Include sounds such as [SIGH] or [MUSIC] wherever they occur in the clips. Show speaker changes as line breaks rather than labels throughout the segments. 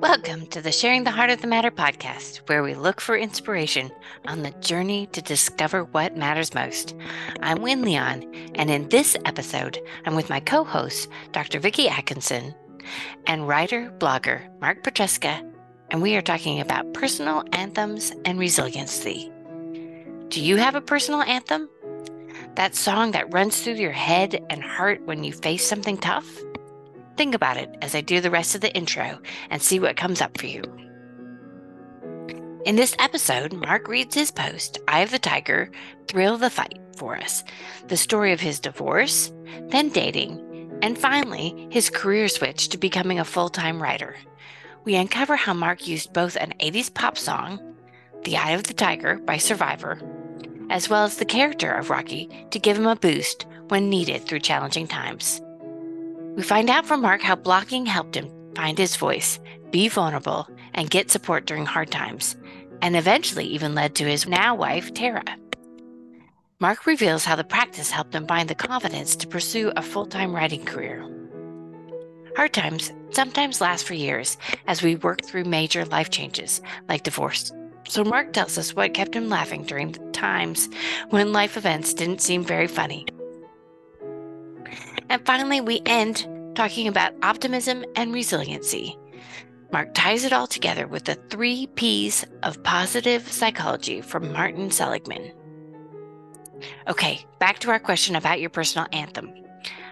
Welcome to the Sharing the Heart of the Matter podcast, where we look for inspiration on the journey to discover what matters most. I'm Wynne Leon, and in this episode, I'm with my co host, Dr. Vicki Atkinson, and writer blogger Mark Petruska, and we are talking about personal anthems and resiliency. Do you have a personal anthem? That song that runs through your head and heart when you face something tough? Think about it as I do the rest of the intro and see what comes up for you. In this episode, Mark reads his post, Eye of the Tiger, Thrill the Fight, for us. The story of his divorce, then dating, and finally, his career switch to becoming a full time writer. We uncover how Mark used both an 80s pop song, The Eye of the Tiger by Survivor, as well as the character of Rocky to give him a boost when needed through challenging times. We find out from Mark how blogging helped him find his voice, be vulnerable, and get support during hard times, and eventually even led to his now wife, Tara. Mark reveals how the practice helped him find the confidence to pursue a full time writing career. Hard times sometimes last for years as we work through major life changes like divorce. So, Mark tells us what kept him laughing during times when life events didn't seem very funny. And finally, we end talking about optimism and resiliency. Mark ties it all together with the three P's of positive psychology from Martin Seligman. Okay, back to our question about your personal anthem.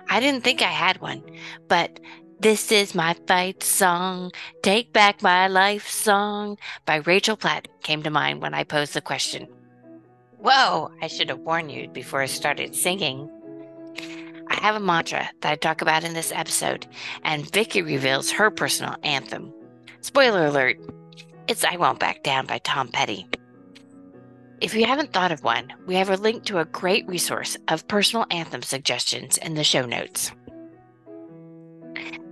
I didn't think I had one, but this is my fight song, Take Back My Life song by Rachel Platt came to mind when I posed the question. Whoa, I should have warned you before I started singing. I have a mantra that I talk about in this episode, and Vicki reveals her personal anthem. Spoiler alert, it's I Won't Back Down by Tom Petty. If you haven't thought of one, we have a link to a great resource of personal anthem suggestions in the show notes.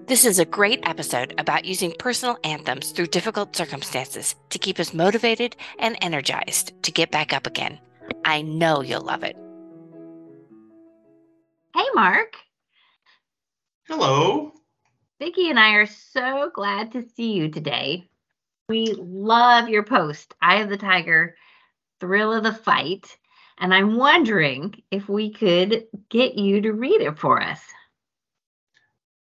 This is a great episode about using personal anthems through difficult circumstances to keep us motivated and energized to get back up again. I know you'll love it. Hey, Mark.
Hello.
Vicki and I are so glad to see you today. We love your post, Eye of the Tiger, Thrill of the Fight. And I'm wondering if we could get you to read it for us.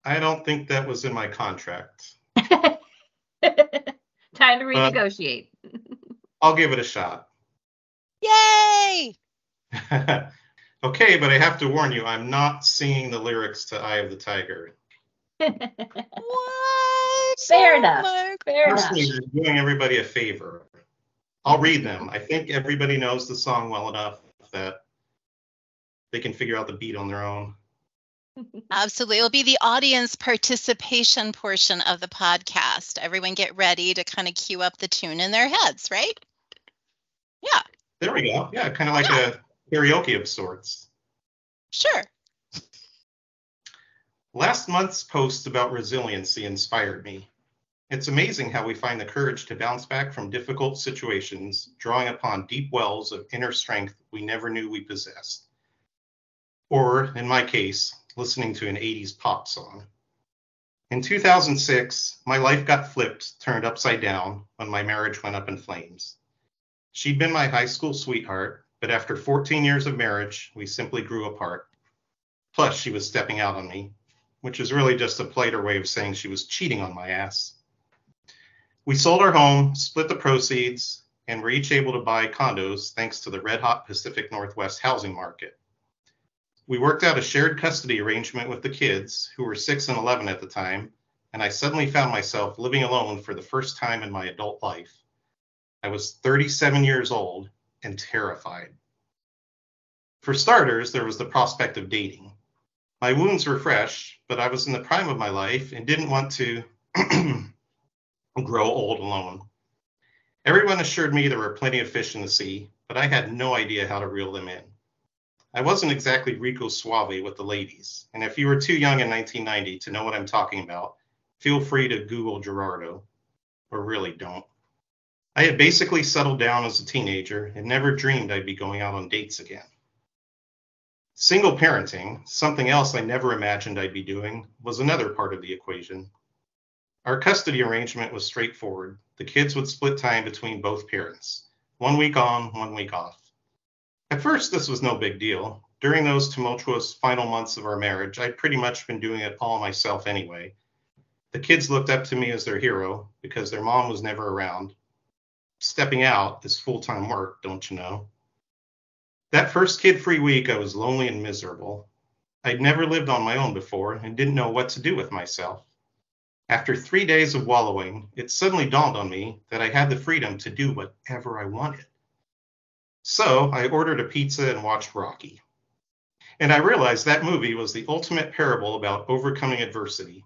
I don't think that was in my contract. [LAUGHS]
Time to renegotiate.
Uh, [LAUGHS] I'll give it a shot.
Yay! [LAUGHS]
Okay, but I have to warn you, I'm not singing the lyrics to Eye of the Tiger.
what?
Fair enough. Fair
Personally, enough. you're doing everybody a favor. I'll read them. I think everybody knows the song well enough that they can figure out the beat on their own.
Absolutely. It'll be the audience participation portion of the podcast. Everyone get ready to kind of cue up the tune in their heads, right? Yeah.
There we go. Yeah, kind of like yeah. a karaoke of sorts.
Sure.
Last month's post about resiliency inspired me. It's amazing how we find the courage to bounce back from difficult situations, drawing upon deep wells of inner strength we never knew we possessed. Or, in my case, listening to an 80s pop song. In 2006, my life got flipped, turned upside down when my marriage went up in flames. She'd been my high school sweetheart, but after 14 years of marriage, we simply grew apart. Plus, she was stepping out on me, which is really just a politer way of saying she was cheating on my ass. We sold our home, split the proceeds, and were each able to buy condos thanks to the red hot Pacific Northwest housing market. We worked out a shared custody arrangement with the kids, who were 6 and 11 at the time, and I suddenly found myself living alone for the first time in my adult life. I was 37 years old and terrified. For starters, there was the prospect of dating. My wounds were fresh, but I was in the prime of my life and didn't want to [CLEARS THROAT] grow old alone. Everyone assured me there were plenty of fish in the sea, but I had no idea how to reel them in. I wasn't exactly Rico Suave with the ladies, and if you were too young in 1990 to know what I'm talking about, feel free to Google Gerardo, or really don't. I had basically settled down as a teenager and never dreamed I'd be going out on dates again. Single parenting, something else I never imagined I'd be doing, was another part of the equation. Our custody arrangement was straightforward. The kids would split time between both parents, one week on, one week off. At first, this was no big deal. During those tumultuous final months of our marriage, I'd pretty much been doing it all myself anyway. The kids looked up to me as their hero because their mom was never around. Stepping out is full time work, don't you know? That first kid free week, I was lonely and miserable. I'd never lived on my own before and didn't know what to do with myself. After three days of wallowing, it suddenly dawned on me that I had the freedom to do whatever I wanted. So I ordered a pizza and watched Rocky. And I realized that movie was the ultimate parable about overcoming adversity.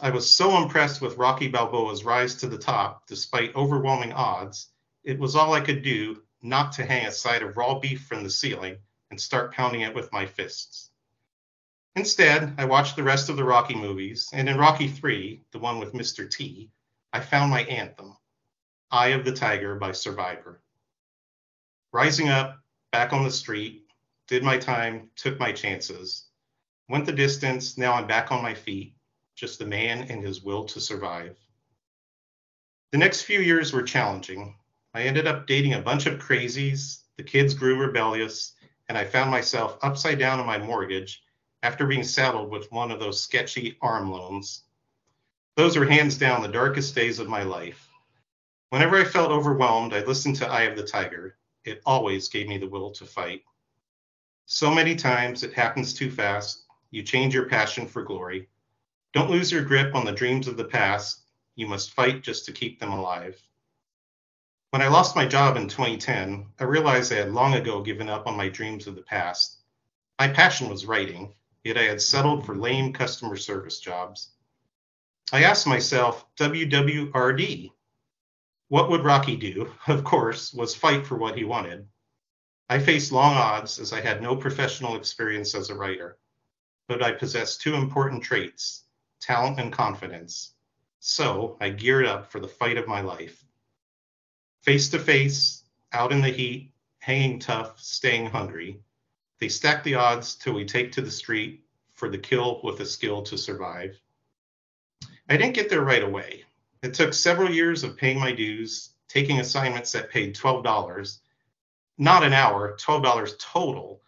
I was so impressed with Rocky Balboa's rise to the top despite overwhelming odds, it was all I could do not to hang a side of raw beef from the ceiling and start pounding it with my fists. Instead, I watched the rest of the Rocky movies, and in Rocky 3, the one with Mr. T, I found my anthem, Eye of the Tiger by Survivor. Rising up, back on the street, did my time, took my chances, went the distance, now I'm back on my feet, just a man and his will to survive. The next few years were challenging. I ended up dating a bunch of crazies, the kids grew rebellious, and I found myself upside down on my mortgage after being saddled with one of those sketchy ARM loans. Those were hands down the darkest days of my life. Whenever I felt overwhelmed, I listened to Eye of the Tiger. It always gave me the will to fight. So many times it happens too fast. You change your passion for glory. Don't lose your grip on the dreams of the past. You must fight just to keep them alive. When I lost my job in 2010, I realized I had long ago given up on my dreams of the past. My passion was writing, yet I had settled for lame customer service jobs. I asked myself, WWRD, what would Rocky do? [LAUGHS] Of course, was fight for what he wanted. I faced long odds as I had no professional experience as a writer, but I possessed two important traits talent and confidence. So I geared up for the fight of my life. Face to face, out in the heat, hanging tough, staying hungry, they stack the odds till we take to the street for the kill with a skill to survive. I didn't get there right away. It took several years of paying my dues, taking assignments that paid $12, not an hour, $12 total,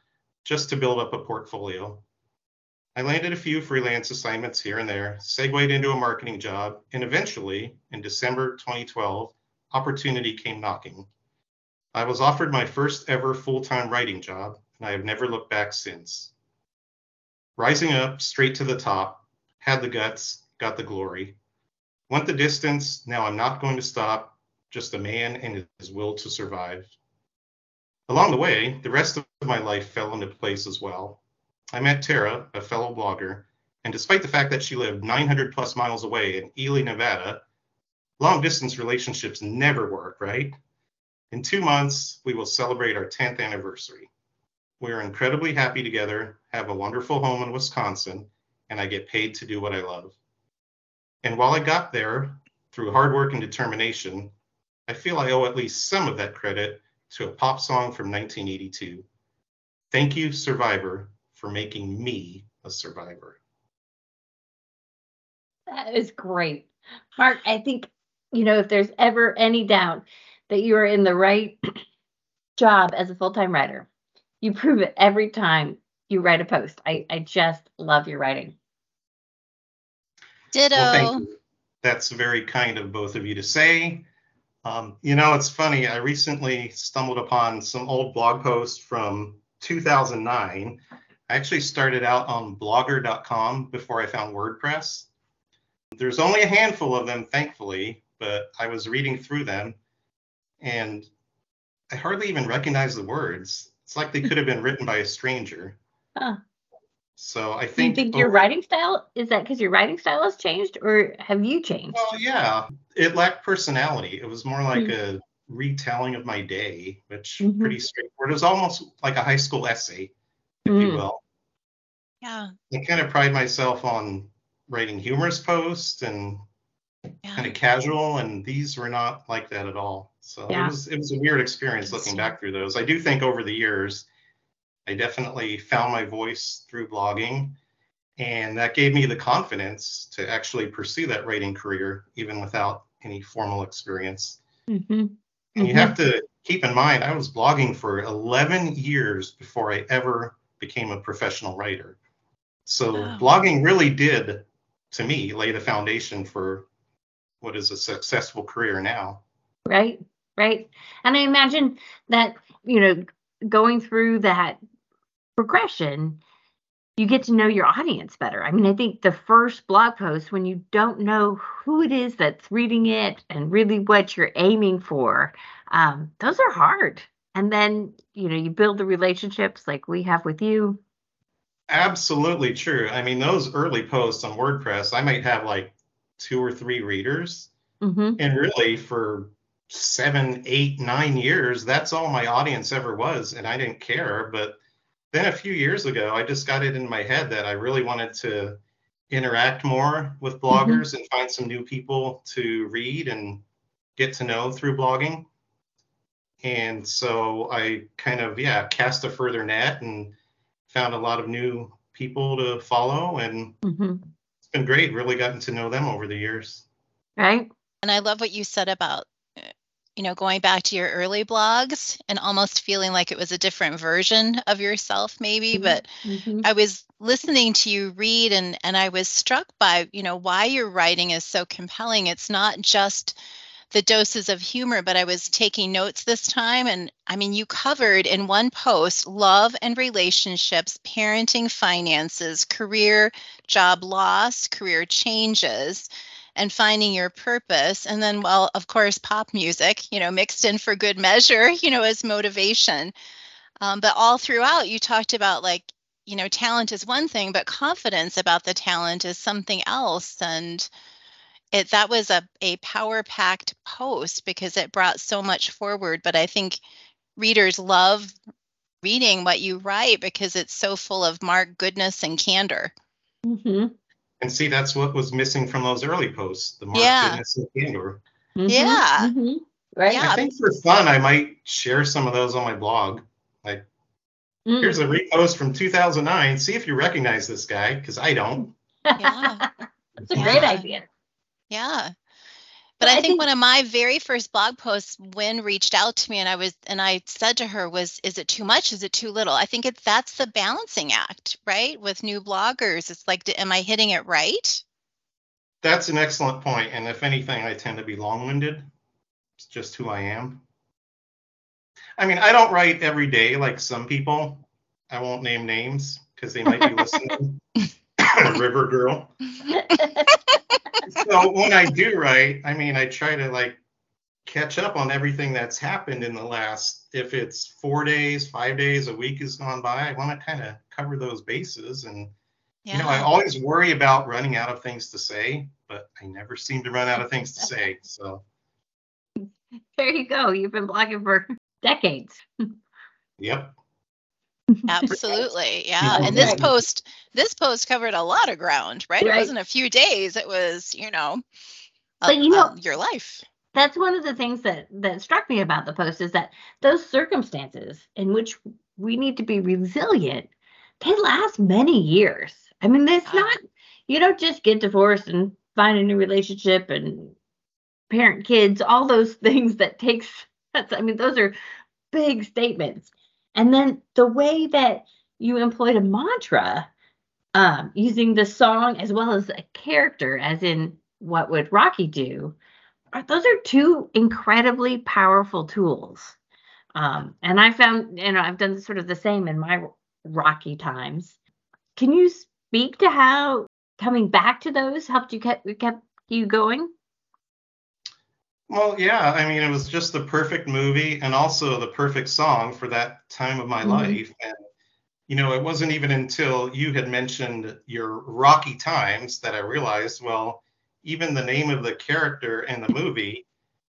just to build up a portfolio. I landed a few freelance assignments here and there, segued into a marketing job, and eventually, in December 2012, opportunity came knocking. I was offered my first ever full time writing job, and I have never looked back since. Rising up straight to the top, had the guts, got the glory. Went the distance, now I'm not going to stop, just a man and his will to survive. Along the way, the rest of my life fell into place as well. I met Tara, a fellow blogger, and despite the fact that she lived 900 plus miles away in Ely, Nevada, long distance relationships never work, right? In two months, we will celebrate our 10th anniversary. We are incredibly happy together, have a wonderful home in Wisconsin, and I get paid to do what I love. And while I got there through hard work and determination, I feel I owe at least some of that credit to a pop song from 1982. Thank you, Survivor, for making me a survivor.
That is great. Mark, I think, you know, if there's ever any doubt that you are in the right [CLEARS THROAT] job as a full time writer, you prove it every time you write a post. I, I just love your writing.
Ditto.
Well, That's very kind of both of you to say. Um, you know, it's funny. I recently stumbled upon some old blog posts from 2009. I actually started out on blogger.com before I found WordPress. There's only a handful of them, thankfully, but I was reading through them and I hardly even recognized the words. It's like they could have been written by a stranger. [LAUGHS]
Huh.
So I
Do you
think.
think your
over-
writing style is that because your writing style has changed or have you changed?
Well, yeah, it lacked personality. It was more like
Mm.
a retelling of my day, which
Mhm.
pretty straightforward. It was almost like a high school essay, if you
Mm.
will.
Yeah.
I kind of pride myself on writing humorous posts and
Yeah.
kind of casual, and these were not like that at all. So
Yeah.
it was it was a weird experience looking back through those. I do think over the years, I definitely found my voice through blogging, And that gave me the confidence to actually pursue that writing career, even without any formal experience.
Mm-hmm.
And you have to keep in mind, I was blogging for 11 years before I ever became a professional writer. So
Wow.
blogging really did, to me, lay the foundation for what is a successful career now.
right right and i imagine that you know going through that progression you get to know your audience better i mean i think the first blog post when you don't know who it is that's reading it and really what you're aiming for um, those are hard and then you know you build the relationships like we have with you
Absolutely true. I mean, those early posts on WordPress, I might have like two or three readers.
mm-hmm.
And really, for seven, eight, nine years, that's all my audience ever was. And I didn't care. But then a few years ago, I just got it in my head that I really wanted to interact more with bloggers and find some new people to read and get to know through blogging. And so I kind of, yeah, cast a further net and found a lot of new people to follow. And
Mm-hmm.
It's been great, really gotten to know them over the years.
right
And I love what you said about, uh, you know, going back to your early blogs and almost feeling like it was a different version of yourself, maybe.
Mhm.
But
mm-hmm.
I was listening to you read and and I was struck by, you know, why your writing is so compelling. It's not just the doses of humor, but I was taking notes this time. And I mean you covered in one post love and relationships, parenting, finances, career, job loss, career changes and finding your purpose. And then well of course pop music you know mixed in for good measure [LAUGHS] you know as motivation. Um, but all throughout you talked about like you know talent is one thing but confidence about the talent is something else. And it that was a, a power packed post because it brought so much forward but i think readers love reading what you write because it's so full of mark goodness and candor
Mm-hmm.
And see, that's what was missing from those early posts, the Mark
Yeah.
Goodness and Candor.
Yeah.
Mm-hmm. right
Yeah.
I think for fun, I might share some of those on my blog. Like,
Mm.
here's a repost from 2009. See if you recognize this guy, because I don't.
Yeah. [LAUGHS]
that's a great idea
Yeah. But
But
I,
I
think,
think-
one of my very first blog posts, when reached out to me and I was and I said to her was, is it too much? Is it too little? I think it's that's the balancing act, right? With new bloggers. It's like, am I hitting it right?
That's an excellent point. And if anything, I tend to be long winded. It's just who I am. I mean, I don't write every day like some people. I won't name names because they might be [LAUGHS] listening. River Girl. so when I do write, I mean, I try to like catch up on everything that's happened in the last, if it's four days, five days, a week has gone by, I want to kind of cover those bases. And, you know, I always worry about running out of things to say, but I never seem to run out of things to [LAUGHS] say. So,
there you go you've been blogging for decades [LAUGHS]
yep.
Absolutely. Yeah.
Yeah.
And this post, this post covered a lot of ground, right? It wasn't a few days. It was, you know, uh,
But you know-
your life.
that's one of the things that that struck me about the post is that those circumstances in which we need to be resilient they last many years i mean it's
Wow.
not you don't just get divorced and find a new relationship and parent kids all those [LAUGHS] things that takes that's i mean those are big statements and then the way that you employed a mantra um, using the song as well as a character as in what would rocky do are- those are two incredibly powerful tools. Um, and I found, you know, I've done sort of the same in my rocky times. Can you speak to how coming back to those helped you kept kept you going?
Well, yeah, I mean, it was just the perfect movie and also the perfect song for that time of my
Mhm.
life. And, you know, it wasn't even until you had mentioned your rocky times that I realized, well, even the name of the character in the movie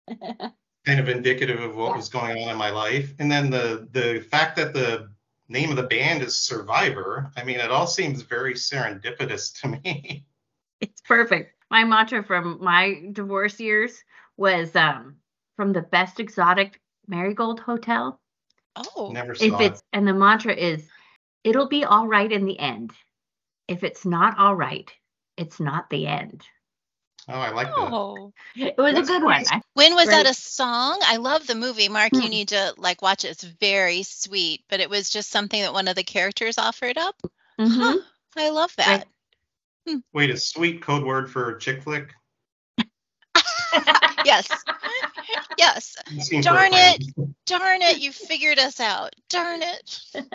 [LAUGHS] kind of indicative of what
Yeah.
was going on in my life. And then the the fact that the name of the band is Survivor, I mean, it all seems very serendipitous to me. [LAUGHS]
It's perfect. My mantra from my divorce years was um, from the best exotic marigold hotel.
Oh,
Never
If
saw it.
it's and the mantra is, it'll be all right in the end. if it's not all right, it's not the end.
Oh, I like that.
Oh.
It was
That's
a good one.
nice.
I-
When was that a song? I love the movie. Mark, you
Hmm.
need to like watch it. It's very sweet, but it was just something that one of the characters offered up.
Mhm.
Huh, I love that.
Wait, a sweet code word for chick flick? [LAUGHS]
yes. Yes.
You seem for a
Darn it. Darn it, you figured us out. Darn it. [LAUGHS]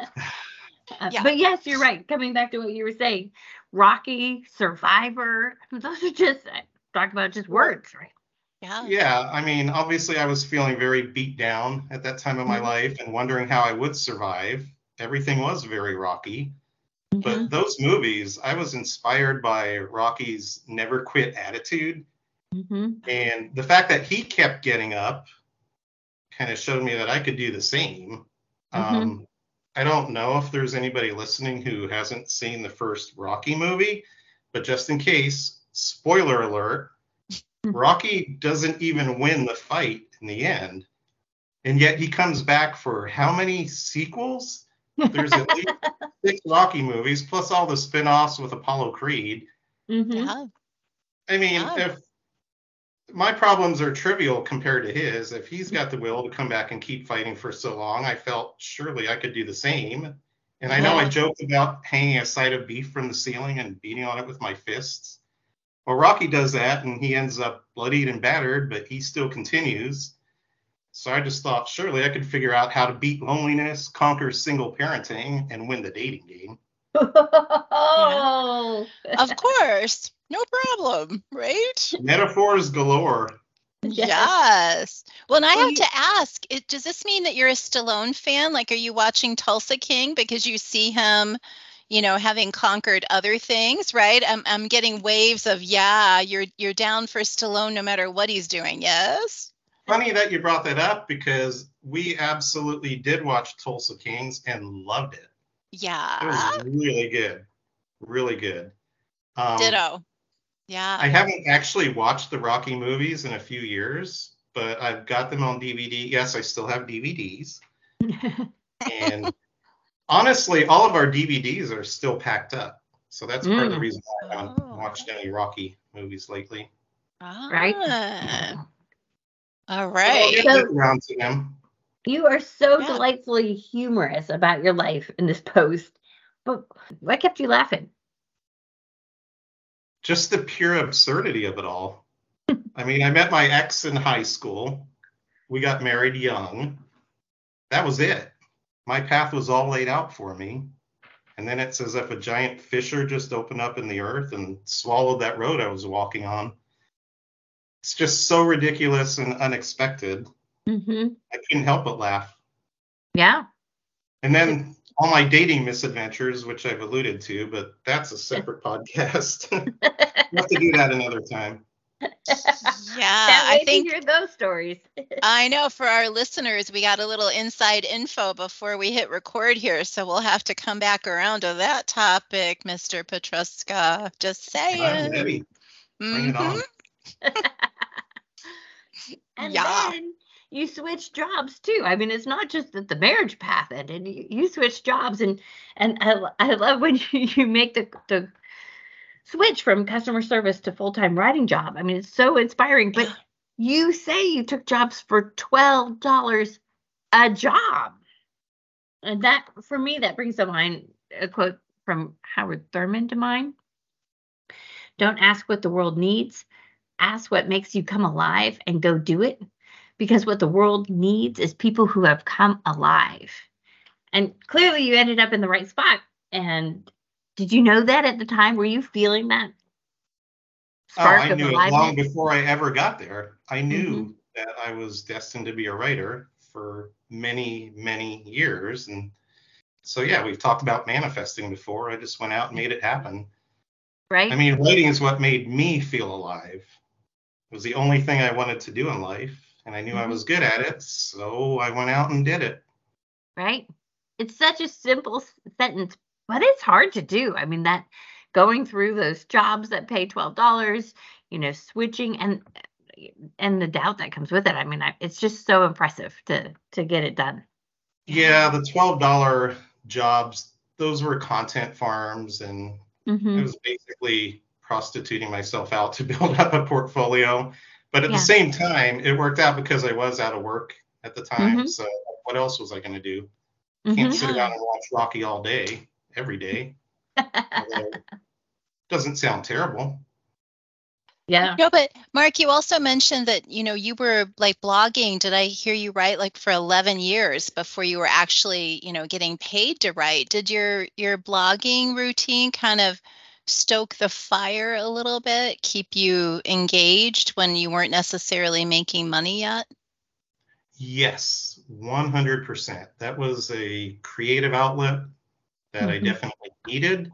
Uh,
Yeah.
But yes, you're right. Coming back to what you were saying, Rocky, Survivor, [LAUGHS] those are just uh, talk about just words, right?
Yeah.
Yeah, I mean, obviously, I was feeling very beat down at that time of my
Mhm.
life and wondering how I would survive. Everything was very rocky.
Mhm.
But those movies, I was inspired by Rocky's never quit attitude.
Mhm.
And the fact that he kept getting up kind of showed me that I could do the same. Um, I don't know if there's anybody listening who hasn't seen the first Rocky movie, but just in case, spoiler alert Rocky doesn't even win the fight in the end. And yet he comes back for how many sequels? There's at least [LAUGHS] six Rocky movies, plus all the spin offs with Apollo Creed.
Mhm.
Yeah.
I mean,
Yeah.
if my problems are trivial compared to his, if he's got the will to come back and keep fighting for so long, I felt surely I could do the same. And I know I joked about hanging a side of beef from the ceiling and beating on it with my fists. Well, Rocky does that and he ends up bloodied and battered, but he still continues. So I just thought surely I could figure out how to beat loneliness, conquer single parenting, and win the dating game. [LAUGHS]
Oh,
Of course. No problem, right?
Metaphors galore.
Yes.
Yes. Well, and I have to ask, it, does this mean that you're a Stallone fan? Like, are you watching Tulsa King because you see him, you know, having conquered other things, right? I'm, I'm getting waves of, yeah, you're you're down for Stallone no matter what he's doing. Yes.
Funny that you brought that up because we absolutely did watch Tulsa Kings and loved it.
Yeah.
It was really good, really good. Um,
Ditto. Yeah.
I haven't actually watched the Rocky movies in a few years, but I've got them on DVD. Yes, I still have DVDs. [LAUGHS] And honestly, all of our DVDs are still packed up. So that's part of the
Mm.
reason why I haven't
Oh.
watched any Rocky movies lately.
right?
Ah, All
I'll
right.
get
So-
around to them.
You are so
Yeah.
delightfully humorous about your life in this post. But what kept you laughing?
Just the pure absurdity of it all. [LAUGHS] I mean, I met my ex in high school. We got married young. That was it. My path was all laid out for me. And then it's as if a giant fissure just opened up in the earth and swallowed that road I was walking on. It's just so ridiculous and unexpected.
hmm
I couldn't help but laugh.
Yeah.
And then all my dating misadventures, which I've alluded to, but that's a separate [LAUGHS] podcast. [LAUGHS] we'll have to do that another time.
Yeah. I think
to hear those stories. [LAUGHS]
I know for our listeners, we got a little inside info before we hit record here. So we'll have to come back around to that topic, Mr. Petruska. Just
I'm
saying.
ready. Bring it
Mhm.
on.
And
Yeah.
then you switch jobs too. I mean, it's not just that the marriage path ended. You, you switch jobs, and and I, I love when you, [LAUGHS] you make the the switch from customer service to full time writing job. I mean, it's so inspiring. But you say you took jobs for twelve dollars a job, and that for me that brings to mind a quote from Howard Thurman to mind. Don't ask what the world needs ask what makes you come alive and go do it because what the world needs is people who have come alive and clearly you ended up in the right spot and did you know that at the time were you feeling that
Oh,
spark
I
of
knew it long before I ever got there. I knew
Mm-hmm.
that I was destined to be a writer for many, many years. And so, yeah, we've talked about manifesting before. I just went out and made it happen.
right
I mean, writing is what made me feel alive. It was the only thing I wanted to do in life. And I knew I
Mhm.
was good at it. So I went out and did it.
right it's such a simple sentence but it's hard to do i mean that going through those jobs that pay $12 you know switching and and the doubt that comes with it i mean I, it's just so impressive to to get it done
Yeah, the $12 jobs, those were content farms and I
Mhm.
was basically prostituting myself out to [LAUGHS] build up a portfolio. But at
Yeah.
the same time, it worked out because I was out of work at the time.
Mhm.
So what else was I going to do? Can't sit
Yeah.
around and watch Rocky all day, every day. [LAUGHS] Doesn't sound terrible.
Yeah.
No, but Mark, you also mentioned that, you know, you were like blogging, did I hear you right? Like for 11 years before you were actually, you know, getting paid to write. Did your your blogging routine kind of stoke the fire a little bit, keep you engaged when you weren't necessarily making money yet?
Yes, 100%. That was a creative outlet that I
Mhm.
definitely needed.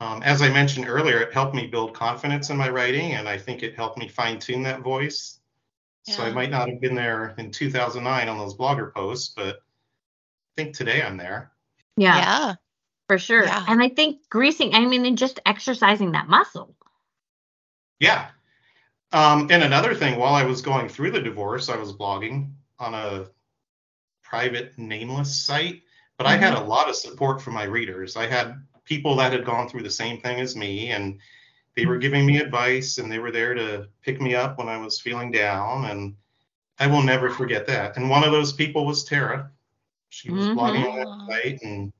Um, as I mentioned earlier, it helped me build confidence in my writing, and I think it helped me fine tune that voice. So I might not have been there in 2009 on those blogger posts, but I think today I'm there.
Yeah,
Yeah.
For sure.
Yeah.
And I think greasing, I mean, and just exercising that muscle.
Yeah. Um, and another thing, while I was going through the divorce, I was blogging on a private nameless site, but I had a lot of support from my readers. I had people that had gone through the same thing as me, and they were giving me advice and they were there to pick me up when I was feeling down. And I will never forget that. And one of those people was Tara. She was blogging on that site, and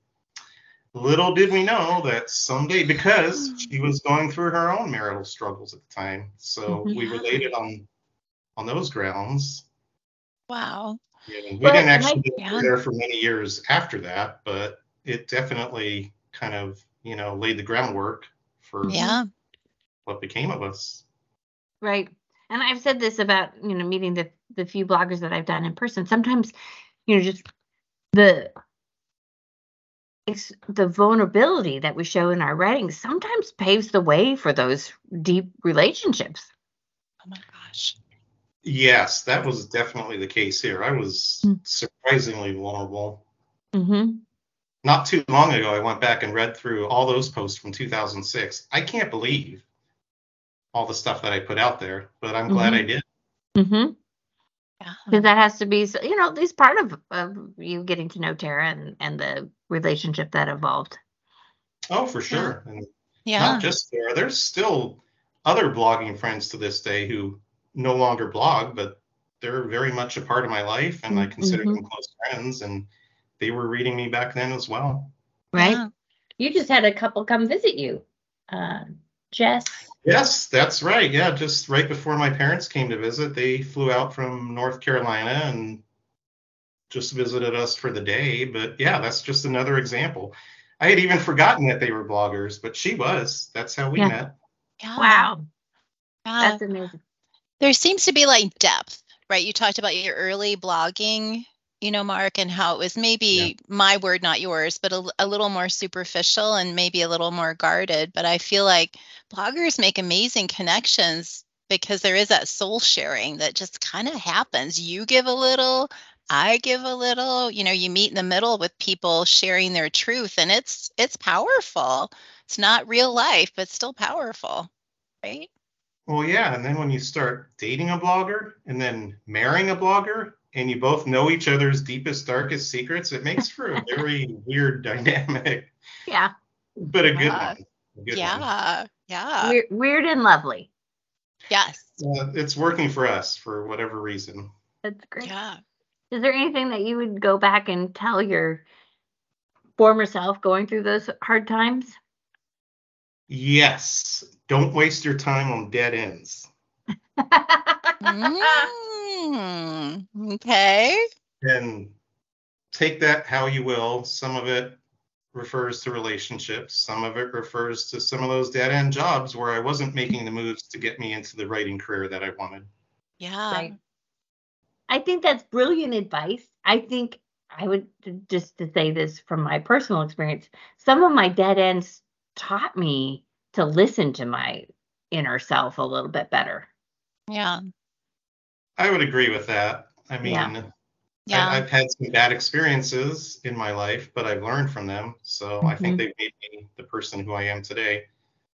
little did we know that someday, because she was going through her own marital struggles at the time, so
Mhm.
we related on on those grounds.
Wow.
And we
Well,
didn't actually get
Yeah.
there for many years after that, but it definitely kind of you know laid the groundwork for
Yeah.
what became of us.
Right. And I've said this about, you know, meeting the the few bloggers that I've done in person. Sometimes, you know, just the it's the vulnerability that we show in our writing sometimes paves the way for those deep relationships.
Oh my gosh.
Yes, that was definitely the case here. I was
Mm.
surprisingly vulnerable.
Mm-hmm.
Not too long ago, I went back and read through all those posts from 2006. I can't believe all the stuff that I put out there, but I'm glad I did.
Mm-hmm.
Yeah.
Because that has to be, so- you know, at least part of, of you getting to know Tara and, and the relationship that evolved.
Oh, for sure. And
Yeah.
not just there. There's still other blogging friends to this day who no longer blog, but they're very much a part of my life, and I consider
Mhm.
them close friends. And they were reading me back then as well.
Right.
Yeah.
You just had a couple come visit you. Uh, Jess.
Yes, that's right. Yeah, just right before my parents came to visit, they flew out from North Carolina and just visited us for the day. But yeah, that's just another example. I had even forgotten that they were bloggers, but she was. That's how we
Yeah.
met.
Yeah.
Wow.
Yeah.
That's amazing.
there seems to be like depth, right? You talked about your early blogging, you know, Mark, and how it was maybe my word, not yours, but a, a little more superficial and maybe a little more guarded. But I feel like bloggers make amazing connections because there is that soul sharing that just kind of happens. You give a little, I give a little, you know, you meet in the middle with people sharing their truth and it's it's powerful. It's not real life, but still powerful, right?
Well, yeah, and then when you start dating a blogger and then marrying a blogger and you both know each other's deepest, darkest secrets, it makes for a [LAUGHS] very weird dynamic,
Yeah.
but a good
Yeah.
one. A good one.
Yeah. Yeah.
Weird, weird and lovely.
Yes.
Uh, it's working for us for whatever reason.
That's great.
Yeah.
Is there anything that you would go back and tell your former self going through those hard times?
Yes, don't waste your time on dead ends. [LAUGHS]
Mm, okay.
And take that how you will. Some of it refers to relationships, some of it refers to some of those dead end jobs where I wasn't making the moves to get me into the writing career that I wanted.
Yeah.
Right. I think that's brilliant advice. I think I would just to say this from my personal experience, some of my dead ends taught me to listen to my inner self a little bit better.
Yeah.
I would agree with that. I mean,
Yeah.
Yeah.
I, have had some bad experiences in my life, but I've learned from them. So I think
Mhm.
they've made me the person who I am today.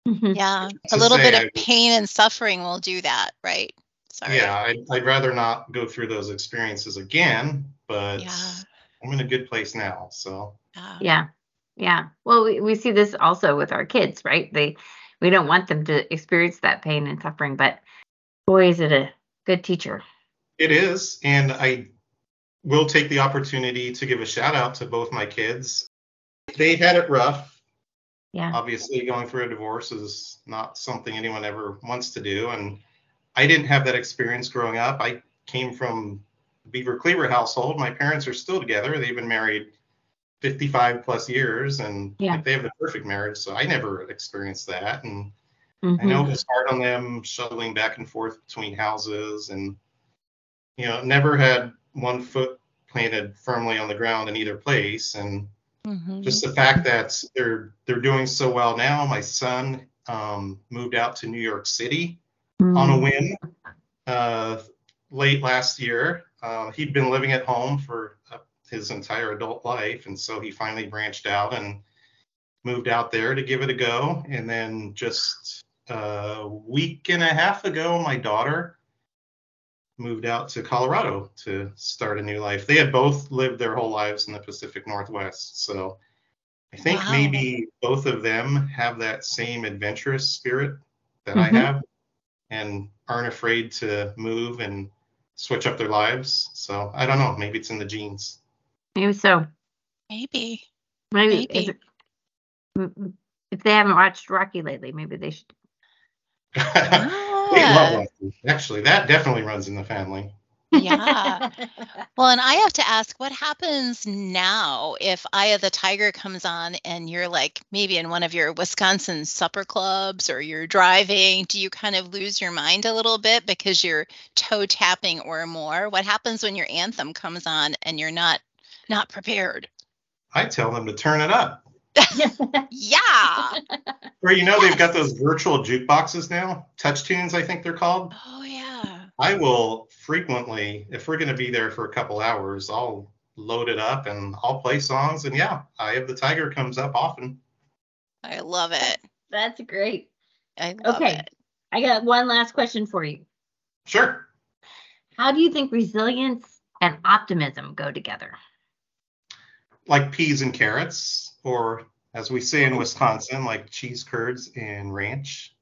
Mhm.
yeah.
to
A little
say
bit
I-
of pain and suffering will do that, right? Sorry.
Yeah, I'd, I'd rather not go through those experiences again, but
Yeah.
I'm in a good place now. So
Yeah.
Yeah. Yeah. Well, we, we see this also with our kids, right? They we don't want them to experience that pain and suffering, but boy, is it a good teacher.
It is. And I will take the opportunity to give a shout out to both my kids. They had it rough.
Yeah.
Obviously, going through a divorce is not something anyone ever wants to do. And I didn't have that experience growing up. I came from Beaver Cleaver household. My parents are still together. They've been married 55 plus years and
Yeah.
like, they have the perfect marriage. So I never experienced that. And I
Mhm.
know it was hard on them shuttling back and forth between houses and, you know, never had one foot planted firmly on the ground in either place. And
Mhm.
just the fact that they're they're doing so well now. My son um, moved out to New York City on a
Mm.
whim uh, late last year. Uh, he'd been living at home for uh, his entire adult life, and so he finally branched out and moved out there to give it a go. And then just a week and a half ago, my daughter moved out to Colorado to start a new life. They had both lived their whole lives in the Pacific Northwest, so I think
Wow.
maybe both of them have that same adventurous spirit that I
Mhm.
have and aren't afraid to move and switch up their lives. So I don't know, maybe it's in the genes.
Maybe so.
Maybe.
Maybe,
Maybe.
is it- mm, if they haven't watched Rocky lately, maybe they should. [LAUGHS]
they love Rocky. Actually, that definitely runs in the family.
Yeah. [LAUGHS] Well, and I have to ask, what happens now if Eye of the Tiger comes on and you're like maybe in one of your Wisconsin supper clubs or you're driving? Do you kind of lose your mind a little bit because you're toe tapping or more? What happens when your anthem comes on and you're not not prepared?
I tell them to turn it up. [LAUGHS]
Yeah. [LAUGHS]
Or you know, they've got those virtual jukeboxes now, touch tunes, I think they're called.
Oh yeah.
I will frequently, if we're going to be there for a couple hours, I'll load it up and I'll play songs. And yeah, Eye of the Tiger comes up often.
I love it.
That's great.
I love
Okay.
it.
I got one last question for you.
Sure.
How do you think resilience and optimism go together?
Like peas and carrots, or as we say in Wisconsin, like cheese curds and ranch.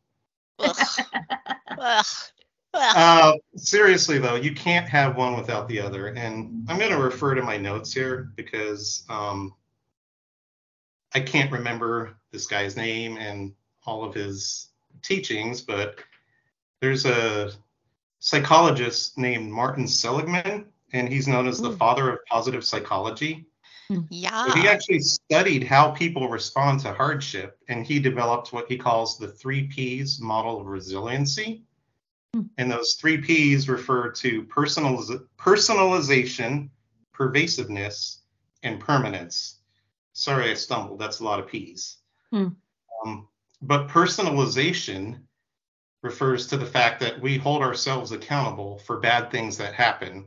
Uh, seriously though, you can't have one without the other. And I'm going to refer to my notes here because um, I can't remember this guy's name and all of his teachings, but there's a psychologist named Martin Seligman, and he's known as the
Hmm.
father of positive psychology.
Yeah.
So he actually studied how people respond to hardship, and he developed what he calls the three P's model of resiliency.
Hmm.
And those three P's refer to personaliz- personalization, pervasiveness, and permanence. Sorry, I stumbled. That's a lot of P's.
Hmm.
Um, but personalization refers to the fact that we hold ourselves accountable for bad things that happen.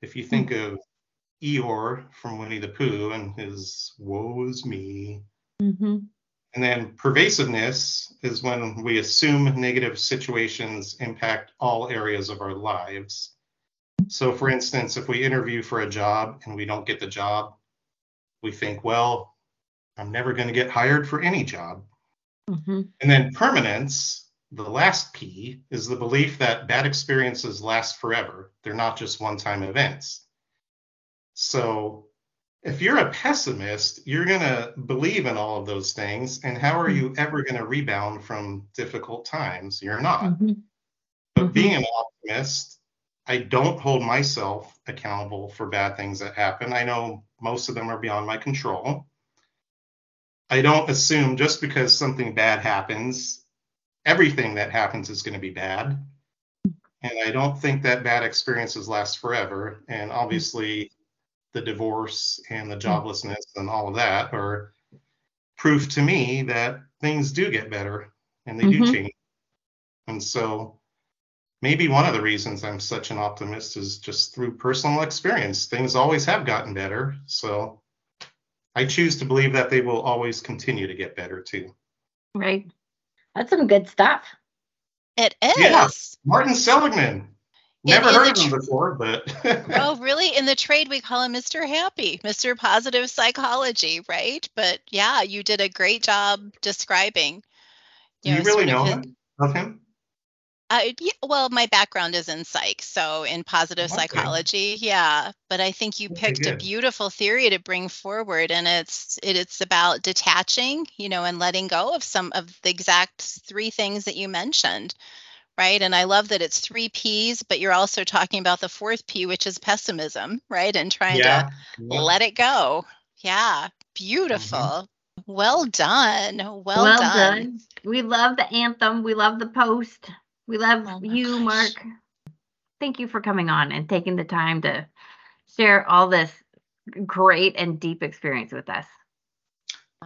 If you think of Eeyore from Winnie the Pooh and his woe is me.
Mm-hmm.
And then pervasiveness is when we assume negative situations impact all areas of our lives. So, for instance, if we interview for a job and we don't get the job, we think, well, I'm never going to get hired for any job.
Mm-hmm.
And then permanence, the last P, is the belief that bad experiences last forever. They're not just one time events. So if you're a pessimist, you're going to believe in all of those things. And how are you ever going to rebound from difficult times? You're not.
Mm-hmm.
But
Mhm.
being an optimist, I don't hold myself accountable for bad things that happen. I know most of them are beyond my control. I don't assume just because something bad happens, everything that happens is going to be bad. And I don't think that bad experiences last forever. And obviously, the divorce and the joblessness and all of that are proof to me that things do get better and they
Mhm.
do change. And so maybe one of the reasons I'm such an optimist is just through personal experience. Things always have gotten better. So I choose to believe that they will always continue to get better too.
Right. That's some good stuff.
It is.
Yeah. Martin Seligman. Never
in
heard
the
of him before, but [LAUGHS]
oh, really? In the trade, we call him Mr. Happy, Mr. Positive Psychology, right? But yeah, you did a great job describing.
do you
know,
really
sort of
know him? Of him?
Uh, yeah, well, my background is in psych, so in positive
Okay.
psychology, yeah. But I think you picked a beautiful theory to bring forward, and it's it, it's about detaching, you know, and letting go of some of the exact three things that you mentioned, right? And I love that it's three P's, but you're also talking about the fourth P, which is pessimism, right? And trying
Yeah.
to
yeah.
let it go. Yeah, beautiful. Mm-hmm. Well done. Well,
well
done.
done. We love the anthem. We love the post. We love
Oh
you,
gosh.
Mark. Thank you for coming on and taking the time to share all this great and deep experience with us.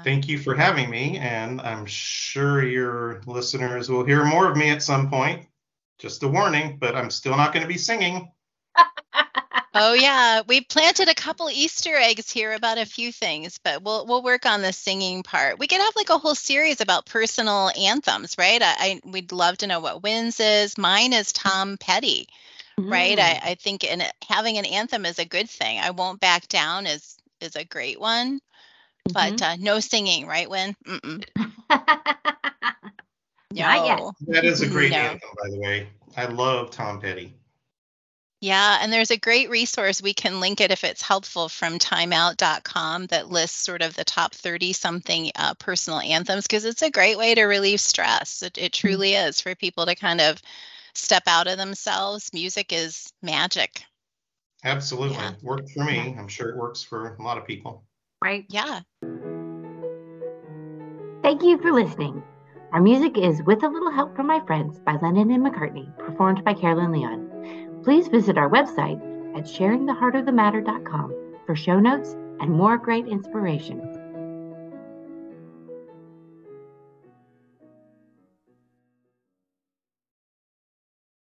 Thank you for having me, and I'm sure your listeners will hear more of me at some point. Just a warning, but I'm still not going to be singing. [LAUGHS]
Oh yeah, we planted a couple Easter eggs here about a few things, but we'll we'll work on the singing part. We could have like a whole series about personal anthems, right? I, I we'd love to know what Wynne's is. Mine is Tom Petty, right?
Mm.
I, I think in having an anthem is a good thing. I won't back down is is a great one, but
Mhm.
uh, no singing, right? Wynne? Mm-mm. [LAUGHS]
Not yet.
No.
That is a great
No.
anthem, by the way. I love Tom Petty.
Yeah, and there's a great resource. We can link it if it's helpful from timeout.com that lists sort of the top 30 something uh, personal anthems because it's a great way to relieve stress. It, it truly is for people to kind of step out of themselves. Music is magic.
Absolutely.
Yeah.
Worked for me. I'm sure it works for a lot of people.
Right?
Yeah.
Thank you for listening. Our music is With a Little Help from My Friends by Lennon and McCartney, performed by Carolyn Leon. Please visit our website at sharingtheheartofthematter.com for show notes and more great inspiration.